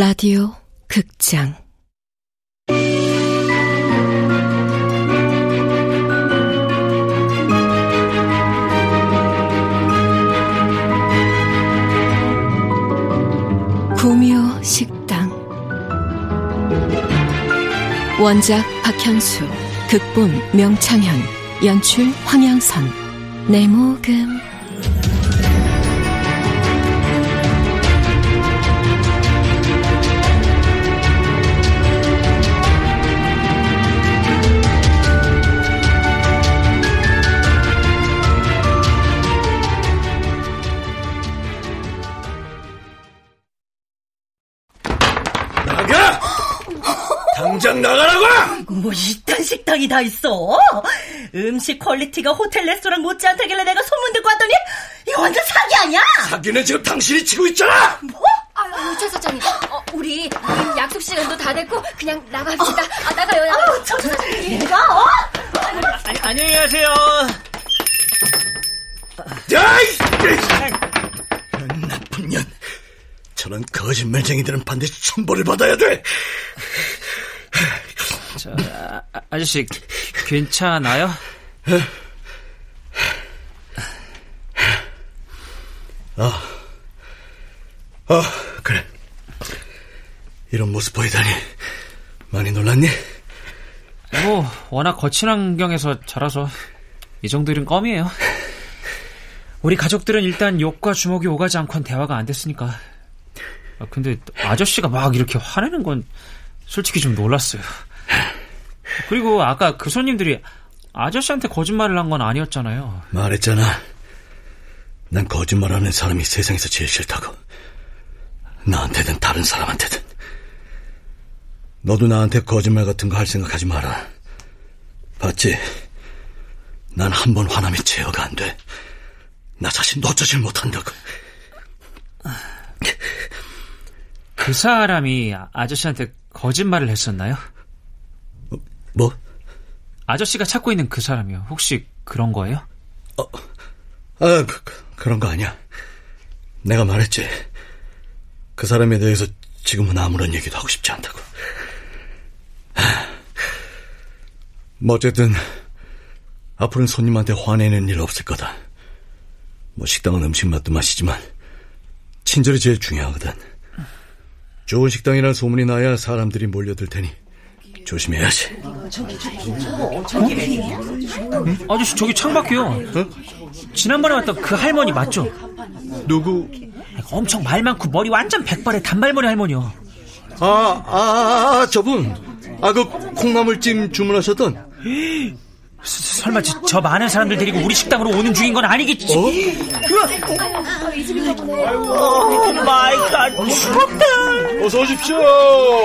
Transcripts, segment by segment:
라디오 극장. 구미호 식당. 원작 박현수 극본 명창현 연출 황양선. 내모금 뭐 이딴 식당이 다 있어? 음식 quality가 호텔 레스토랑 못지않다길래 내가 소문 듣고 왔더니 이거 완전 사기 아니야? 사기는 지금 당신이 치고 있잖아! 뭐? 아유, 차 사장님, 어, 우리, 우리 약속 시간도 다 됐고 그냥 나갑시다. 아, 나가요, 나가요. 아유, 저 사장님, 내가 어? 아니, 안녕히 가세요. 야이! 나쁜 년. 저런 거짓말쟁이들은 반드시 천벌을 받아야 돼. 저, 아, 아저씨, 괜찮아요? 어. 어, 그래. 이런 모습 보이다니. 많이 놀랐니? 뭐, 워낙 거친 환경에서 자라서 이 정도 일은 껌이에요. 우리 가족들은 일단 욕과 주먹이 오가지 않고는 대화가 안 됐으니까. 아, 근데 아저씨가 막 이렇게 화내는 건 솔직히 좀 놀랐어요. 그리고 아까 그 손님들이 아저씨한테 거짓말을 한 건 아니었잖아요. 말했잖아. 난 거짓말하는 사람이 세상에서 제일 싫다고. 나한테든 다른 사람한테든. 너도 나한테 거짓말 같은 거 할 생각하지 마라. 봤지? 난 한 번 화나면 제어가 안 돼. 나 자신 놓쳐질 못한다고. 그 사람이 아저씨한테 거짓말을 했었나요? 뭐? 아저씨가 찾고 있는 그 사람이요. 혹시 그런 거예요? 어, 아, 그, 그런 거 아니야. 내가 말했지. 그 사람에 대해서 지금은 아무런 얘기도 하고 싶지 않다고. 뭐 어쨌든 앞으로는 손님한테 화내는 일 없을 거다. 뭐 식당은 음식 맛도 맛이지만 친절이 제일 중요하거든. 좋은 식당이란 소문이 나야 사람들이 몰려들 테니 조심해야지. 아저씨 저기 창밖이요. 어? 지난번에 왔던 그 할머니 맞죠? 누구? 엄청 말 많고 머리 완전 백발의 단발머리 할머니요. 아, 아, 아 저분. 아, 그 콩나물찜 주문하셨던? 서, 설마 저, 저, 많은 사람들 데리고 우리 식당으로 오는 중인 건 아니겠지? 어? oh my god, 추웠다. 어서 오십시오.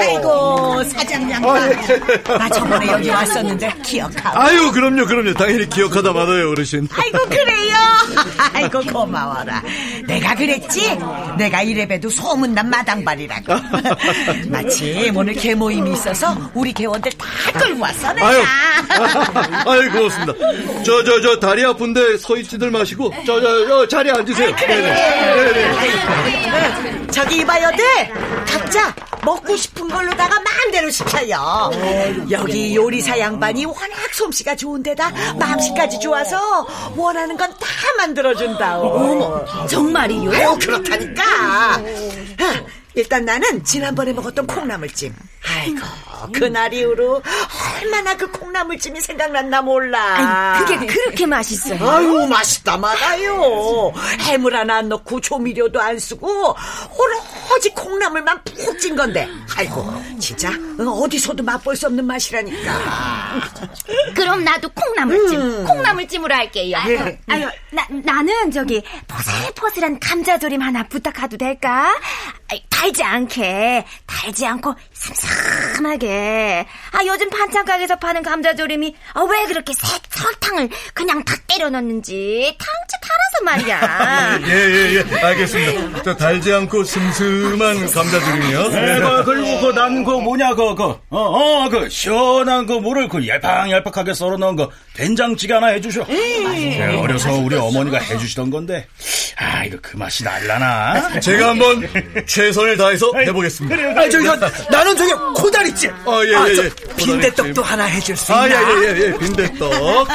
아이고, 사장 양반. 아, 예. 나 저번에 여기 왔었는데 기억하고. 아유, 그럼요, 그럼요. 당연히 기억하다마다요 어르신. 아이고, 그래요. 아이고, 고마워라. 내가 그랬지? 내가 이래봬도 소문난 마당발이라고. 마침 오늘 계모임이 있어서 우리 계원들 다 끌고 왔어, 내가. 아유, 아유 고맙습니다. 저, 저, 저, 다리 아픈데 서 있지들 마시고, 저, 저, 저 자리에 앉으세요. 아이, 그래. 네네. 네네. 저기 이봐요들. 각자 먹고 싶은 걸로다가 마음대로 시켜요. 여기 요리사 양반이 워낙 솜씨가 좋은데다 마음씨까지 좋아서 원하는 건 다 만들어준다. 어머, 정말이요? 아유, 그렇다니까. 일단 나는 지난번에 먹었던 콩나물찜. 아이고, 그날 이후로 얼마나 그 콩나물찜이 생각났나 몰라. 아니, 그게 그렇게 맛있어요. 아유, 맛있다 말아요. 해물 하나 안 넣고 조미료도 안 쓰고 오로 지 콩나물만 푹 찐 건데. 아이고, 진짜 어디서도 맛볼 수 없는 맛이라니까. 그럼 나도 콩나물찜, 음. 콩나물찜으로 할게요. 아유, 아유, 나, 나는 저기 포슬포슬한 감자조림 하나 부탁해도 될까? 달지 않게, 달지 않고 삼삼하게. 아 요즘 반찬 가게에서 파는 감자조림이 아, 왜 그렇게 새 설탕을 그냥 다 때려 넣는지 꽁치 팔아서 말이야. 예예예 예, 예. 알겠습니다. 저 달지 않고 슴슴 한 감자죽이요. 네, 그, 그리고 그 난 그 뭐냐 그 그 어 어 그 시원한 그 물을 그 얄팍얄팍하게 썰어 넣은 그 된장찌개 하나 해주셔. 네, 어려서 우리 어머니가 해주시던 건데 아 이거 그 맛이 날라나? 제가 한번 최선을 다해서 해보겠습니다. 아, 저기, 저, 나는 저기 코다리찜. 아, 예, 예, 예. 저 빈대떡도 하나 해줄 수 아, 있나? 예, 예, 예, 예. 빈대떡.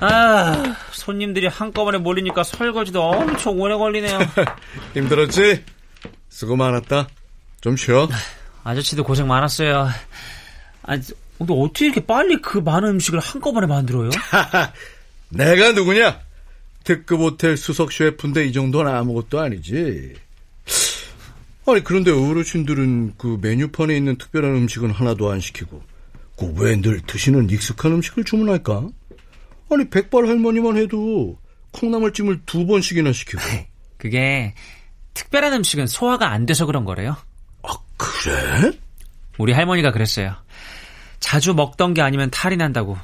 아, 손님들이 한꺼번에 몰리니까 설거지도 엄청 오래 걸리네요. 힘들었지? 수고 많았다. 좀 쉬어. 아저씨도 고생 많았어요. 아, 근데 어떻게 이렇게 빨리 그 많은 음식을 한꺼번에 만들어요? 내가 누구냐? 특급 호텔 수석 셰프인데 이 정도는 아무것도 아니지. 아니 그런데 어르신들은 그 메뉴판에 있는 특별한 음식은 하나도 안 시키고 그 왜 늘 드시는 익숙한 음식을 주문할까? 아니 백발 할머니만 해도 콩나물찜을 두 번씩이나 시키고. 그게 특별한 음식은 소화가 안 돼서 그런 거래요. 아 그래? 우리 할머니가 그랬어요. 자주 먹던 게 아니면 탈이 난다고.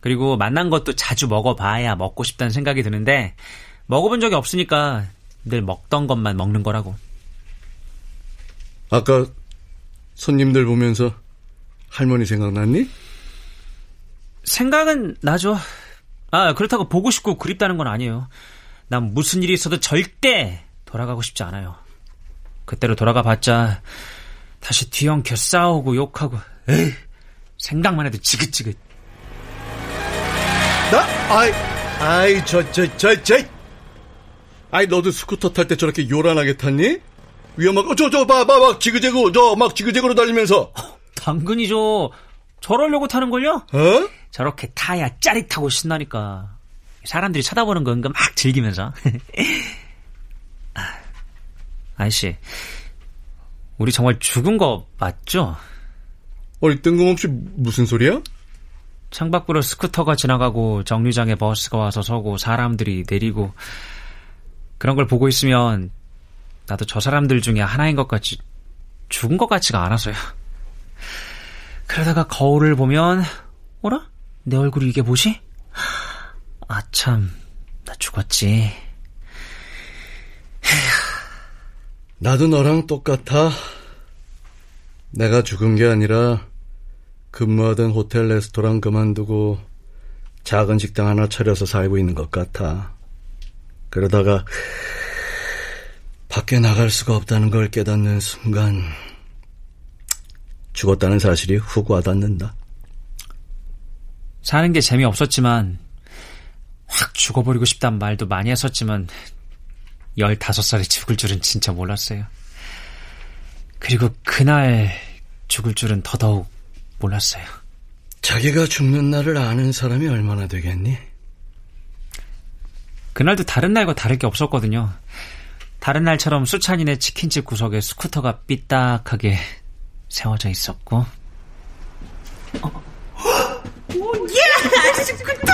그리고 만난 것도 자주 먹어봐야 먹고 싶다는 생각이 드는데 먹어본 적이 없으니까 늘 먹던 것만 먹는 거라고. 아까 손님들 보면서 할머니 생각났니? 생각은 나죠. 아, 그렇다고 보고 싶고 그립다는 건 아니에요. 난 무슨 일이 있어도 절대 돌아가고 싶지 않아요. 그때로 돌아가 봤자 다시 뒤엉켜 싸우고 욕하고 에이, 생각만 해도 지긋지긋. 나? 아이, 아이, 저, 저, 저, 저. 아이, 너도 스쿠터 탈 때 저렇게 요란하게 탔니? 위험하고, 저, 저, 봐, 봐, 막 지그재그, 저, 막 지그재그로 달리면서. 당근이죠. 저러려고 타는 걸요? 어? 저렇게 타야 짜릿하고 신나니까. 사람들이 쳐다보는 거 은근 막 즐기면서. 아, 아저씨, 우리 정말 죽은 거 맞죠? 아니, 뜬금없이 무슨 소리야? 창밖으로 스쿠터가 지나가고 정류장에 버스가 와서 서고 사람들이 내리고 그런 걸 보고 있으면 나도 저 사람들 중에 하나인 것 같이 죽은 것 같지가 않아서요. 그러다가 거울을 보면 어라? 내 얼굴이 이게 뭐지? 아 참, 나 죽었지. 나도 너랑 똑같아. 내가 죽은 게 아니라 근무하던 호텔 레스토랑 그만두고 작은 식당 하나 차려서 살고 있는 것 같아. 그러다가 밖에 나갈 수가 없다는 걸 깨닫는 순간 죽었다는 사실이 훅 와닿는다. 사는 게 재미없었지만 확 죽어버리고 싶단 말도 많이 했었지만 15살에 죽을 줄은 진짜 몰랐어요. 그리고 그날 죽을 줄은 더더욱 몰랐어요. 자기가 죽는 날을 아는 사람이 얼마나 되겠니? 그날도 다른 날과 다를 게 없었거든요. 다른 날처럼 수찬이네 치킨집 구석에 스쿠터가 삐딱하게 세워져 있었고. 야, 스쿠터!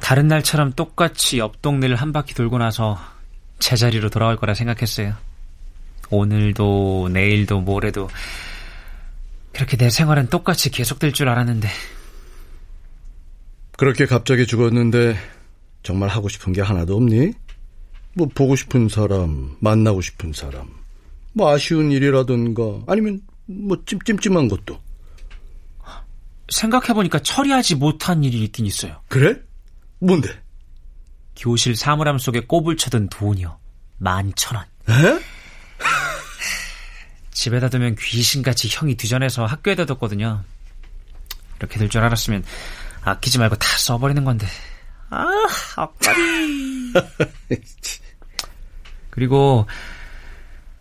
다른 날처럼 똑같이 옆 동네를 한 바퀴 돌고 나서 제자리로 돌아올 거라 생각했어요. 오늘도 내일도 모레도 그렇게 내 생활은 똑같이 계속될 줄 알았는데 그렇게 갑자기 죽었는데 정말 하고 싶은 게 하나도 없니? 뭐 보고 싶은 사람, 만나고 싶은 사람, 뭐 아쉬운 일이라든가 아니면 뭐 찜찜찜한 것도. 생각해보니까 처리하지 못한 일이 있긴 있어요. 그래? 뭔데? 교실 사물함 속에 꼽을 쳐둔 돈이요. 만천 원. 에? 집에다 두면 귀신같이 형이 뒤져내서 학교에다 뒀거든요. 이렇게 될 줄 알았으면 아끼지 말고 다 써버리는 건데. 아, 아까리. 그리고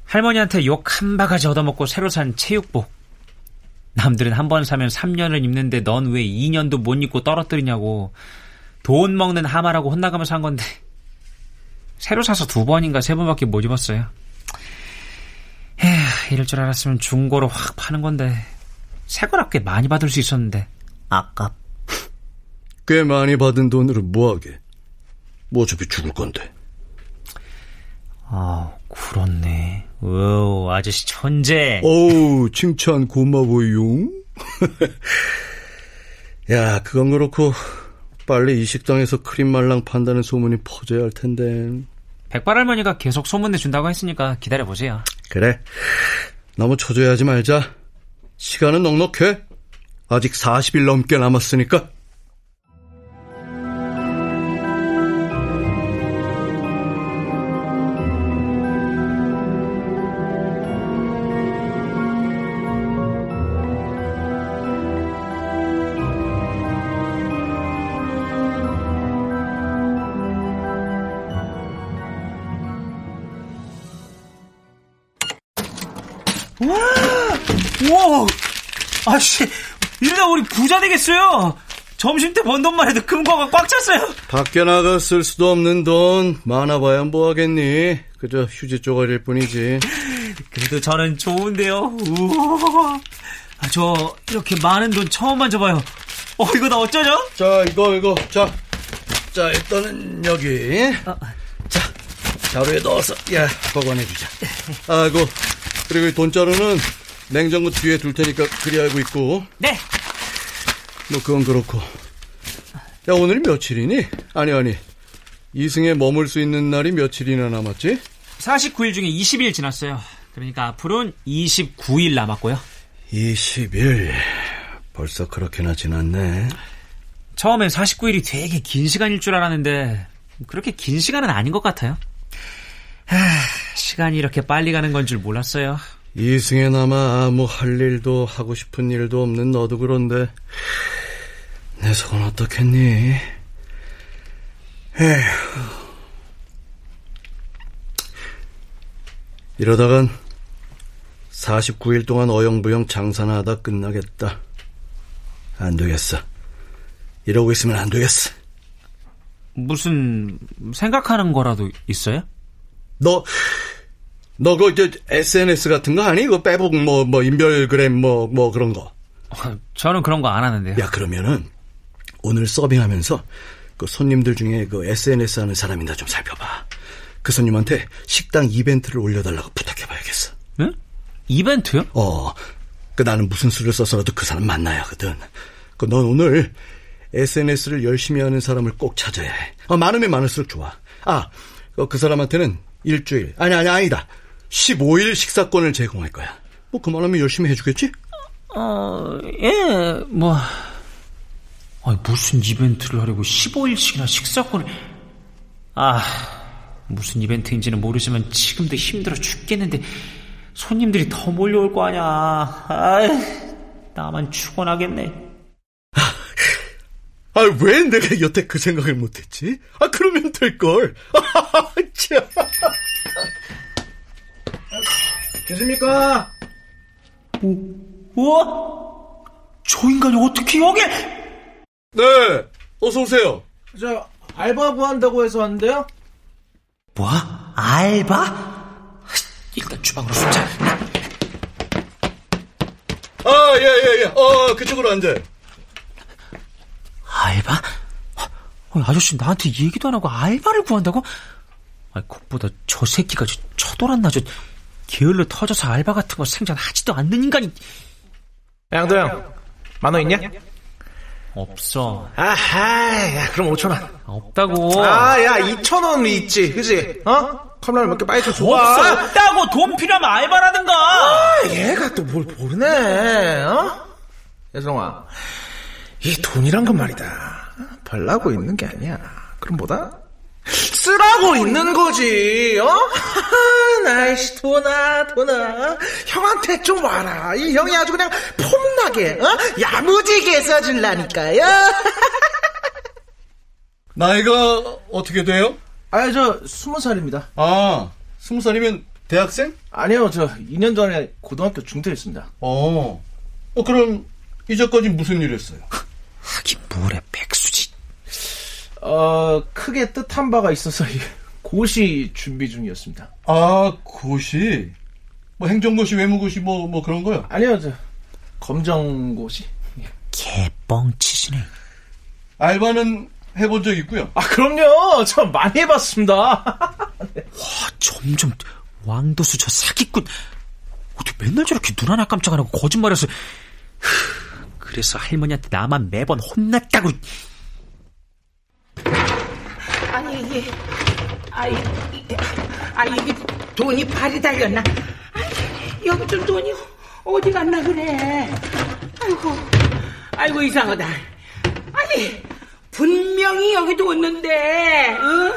할머니한테 욕 한 바가지 얻어먹고 새로 산 체육복. 남들은 한 번 사면 3년을 입는데 넌 왜 2년도 못 입고 떨어뜨리냐고 돈 먹는 하마라고 혼나가면서 산 건데 새로 사서 두 번인가 세 번밖에 못 입었어요. 이럴 줄 알았으면 중고로 확 파는 건데 새 거라 꽤 많이 받을 수 있었는데 아깝. 꽤 많이 받은 돈으로 뭐하게? 뭐 어차피 죽을 건데. 아, 그렇네. 오, 아저씨 천재. 어우, 칭찬 고마워요. 야, 그건 그렇고 빨리 이 식당에서 크림 말랑 판다는 소문이 퍼져야 할 텐데. 백발 할머니가 계속 소문내 준다고 했으니까 기다려 보세요. 그래. 너무 초조해하지 말자. 시간은 넉넉해. 아직 40일 넘게 남았으니까. 되겠어요! 점심 때 번 돈만 해도 금고가 꽉 찼어요! 밖에 나가 쓸 수도 없는 돈 많아봐야 뭐 하겠니? 그저 휴지 쪼가리일 뿐이지. 그래도 저는 좋은데요. 우와. 아, 저 이렇게 많은 돈 처음 만져봐요. 어, 이거 나 어쩌죠? 자, 이거 이거. 자. 자, 일단은 여기. 자, 자루에 넣어서 야, 보관해 주자. 아이고. 그리고 이 돈자루는 냉장고 뒤에 둘 테니까 그리 알고 있고. 네. 뭐 그건 그렇고. 야, 오늘이 며칠이니? 아니 아니. 이승에 머물 수 있는 날이 며칠이나 남았지? 49일 중에 20일 지났어요. 그러니까 앞으로는 29일 남았고요. 20일. 벌써 그렇게나 지났네. 처음엔 49일이 되게 긴 시간일 줄 알았는데 그렇게 긴 시간은 아닌 것 같아요. 하, 시간이 이렇게 빨리 가는 건 줄 몰랐어요. 이승에 남아 아무 할 일도 하고 싶은 일도 없는 너도 그런데 내 속은 어떻겠니? 에휴. 이러다간 49일 동안 어영부영 장사나 하다 끝나겠다. 안 되겠어. 이러고 있으면 안 되겠어. 무슨 생각하는 거라도 있어요? 너, 너 그, 저, SNS 같은 거 아니? 그 빼복, 뭐, 뭐, 인별그램, 뭐, 뭐, 그런 거. 저는 그런 거 안 하는데요. 야, 그러면은, 오늘 서빙하면서, 그 손님들 중에 그 SNS 하는 사람이나 좀 살펴봐. 그 손님한테 식당 이벤트를 올려달라고 부탁해봐야겠어. 응? 이벤트요? 어, 그 나는 무슨 수를 써서라도 그 사람 만나야 하거든. 그 넌 오늘 SNS를 열심히 하는 사람을 꼭 찾아야 해. 어, 많으면 많을수록 좋아. 아, 어, 그 사람한테는 일주일, 아니, 아니, 아니다. 15일 식사권을 제공할 거야. 뭐, 그만하면 열심히 해주겠지? 어, 예, 뭐. 아니, 무슨 이벤트를 하려고 15일씩이나 식사권을. 아, 무슨 이벤트인지는 모르지만 지금도 힘들어 죽겠는데 손님들이 더 몰려올 거 아냐. 아이, 나만 죽어나겠네. 아, 왜 내가 여태 그 생각을 못했지? 아, 그러면 될걸. 참. 계십니까? 우와! 저 인간이 어떻게 여기? 네, 어서 오세요. 저 알바 구한다고 해서 왔는데요. 뭐? 알바? 일단 주방으로 숨자. 아, 예, 예, 예. 어, 그쪽으로 앉아. 알바? 아니, 아저씨 나한테 얘기도 안 하고 알바를 구한다고? 아니, 그것보다 저 새끼가 저 쳐돌았나 저 게을러 터져서 알바 같은 거 생전하지도 않는 인간이 양도영, 만원 있냐? 없어. 아하, 야, 그럼 5천 원. 없다고. 아, 야, 2천 원 있지, 그지? 어? 컵라면 몇개 빨리 좀 줘봐. 없어. 없다고 돈 필요하면 알바라든가. 아, 얘가 또 뭘 모르네, 어? 예성아, 이 돈이란 건 말이다. 벌라고 있는 게 아니야. 그럼 뭐다? 쓰라고 있는 거지, 어? 나이씨, 돈아, 돈아. 형한테 좀 와라. 이 형이 아주 그냥 폼나게, 어? 야무지게 써줄라니까요. 나이가 어떻게 돼요? 아, 저, 스무 살입니다. 아, 스무 살이면 대학생? 아니요, 저 2년 전에 고등학교 중퇴했습니다. 어. 어, 그럼 이제까지 무슨 일 했어요? 하긴 뭐래 백수지. 어, 크게 뜻한 바가 있어서 고시 준비 중이었습니다. 아, 고시? 뭐 행정고시, 외무고시 뭐, 뭐 그런 거요? 아니요, 저 검정고시. 개뻥치시네. 알바는 해본 적 있고요. 아, 그럼요. 저 많이 해봤습니다. 아, 점점 왕도수 저 사기꾼. 어떻게 맨날 저렇게 눈 하나 깜짝 안 하고 거짓말해서. 그래서 할머니한테 나만 매번 혼났다고. 아니 이게 아이 이게, 아 이게 돈이 발이 달렸나? 아이, 여기 좀 돈이 어디 갔나 그래? 아이고 아이고 이상하다. 아니 분명히 여기도 왔는데, 응?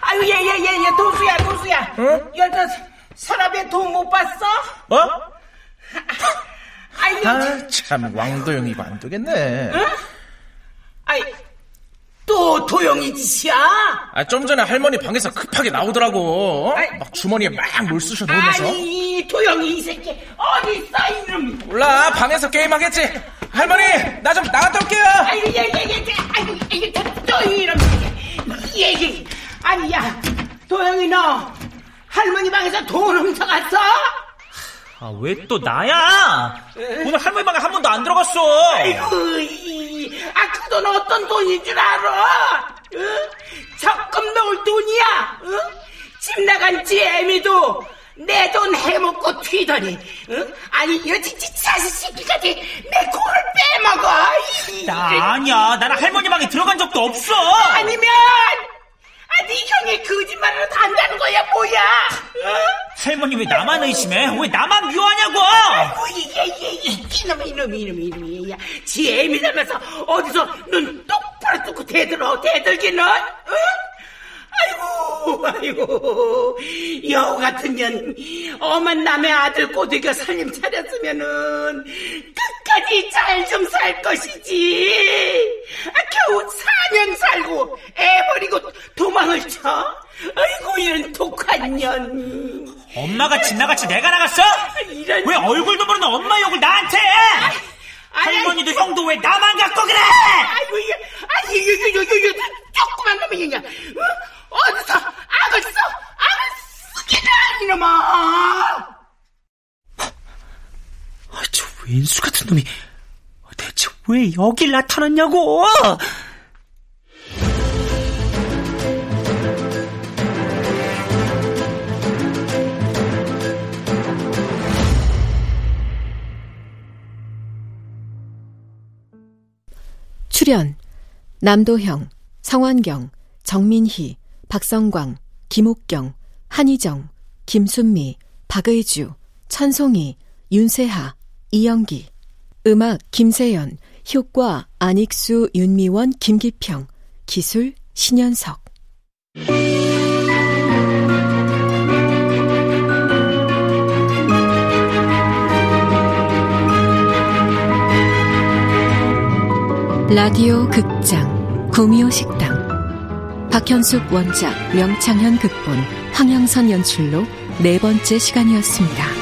아유 얘 얘 얘 얘 도수야 도수야. 응? 여자 서랍에 돈 못 봤어? 어? 아이고 아, 참, 왕도영이 이거 안 되겠네. 아이 또 도영이 짓이야? 아, 좀 전에 할머니 방에서 급하게 나오더라고. 아이. 막 주머니에 막 물 쑤셔 넣으면서. 아니 도영이 이 새끼 어디 있어 이놈이? 몰라, 방에서 게임하겠지. 할머니, 나 좀 나갔다 올게요. 아이고 얘얘 얘 아이고 이게 또 이런 얘기 아니 야 도영이 너 할머니 방에서 돈 훔쳐갔어? 아, 왜 또 나야? 오늘 할머니 방에 한 번도 안 들어갔어. 아이고 이 아 그 돈 어떤 돈인 줄 알아? 응? 적금 넣을 돈이야? 응? 집 나간 지 애미도 내 돈 해먹고 튀더니 응? 아니 이 진짜 자식 새끼까지 내 코를 빼먹어 이- 나 아니야. 나는 할머니 방에 들어간 적도 없어. 아니면 아, 네 형이 거짓말을 다 한다는 거야 뭐야? 응? 할머니 왜 나만 의심해? 왜 나만 미워하냐고? 아이고 이게 이게 이게 이놈이 이놈이 이놈이 이놈이 야, 지 애미 닮아서 어디서 눈 똑바로 뜨고 대들어 대들기는 응? 아이고 아이고 여우 같은 년 엄한 남의 아들 꼬드겨 살림 차렸으면은 끝까지 잘 좀 살 것이지 아, 겨우 4년 살고 애 버리고 도망을 쳐 아이고 이런 독한 년 엄마가 집 나갔지 내가 나갔어? 이런 왜 얼굴도 모르는 엄마 욕을 나한테 해? 아니, 할머니도 형도 왜 나만 갖고 그래? 아이고 이게 아니 이거 이거 이거 이거 조그만 놈이 그냥 어? 어디서 악을 써 악을 쓰기나 이놈아 아, 저 왼수 같은 놈이 대체 왜 여길 나타났냐고? 출연 남도형, 성환경, 정민희, 박성광, 김옥경, 한희정, 김순미, 박의주, 천송이, 윤세하, 이영기 음악 김세연, 효과 안익수, 윤미원, 김기평, 기술 신현석 라디오 극장 구미호 식당 박현숙 원작 명창현 극본 황영선 연출로 네 번째 시간이었습니다.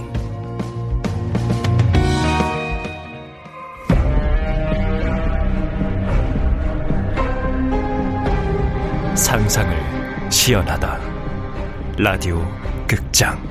상상을 시연하다. 라디오 극장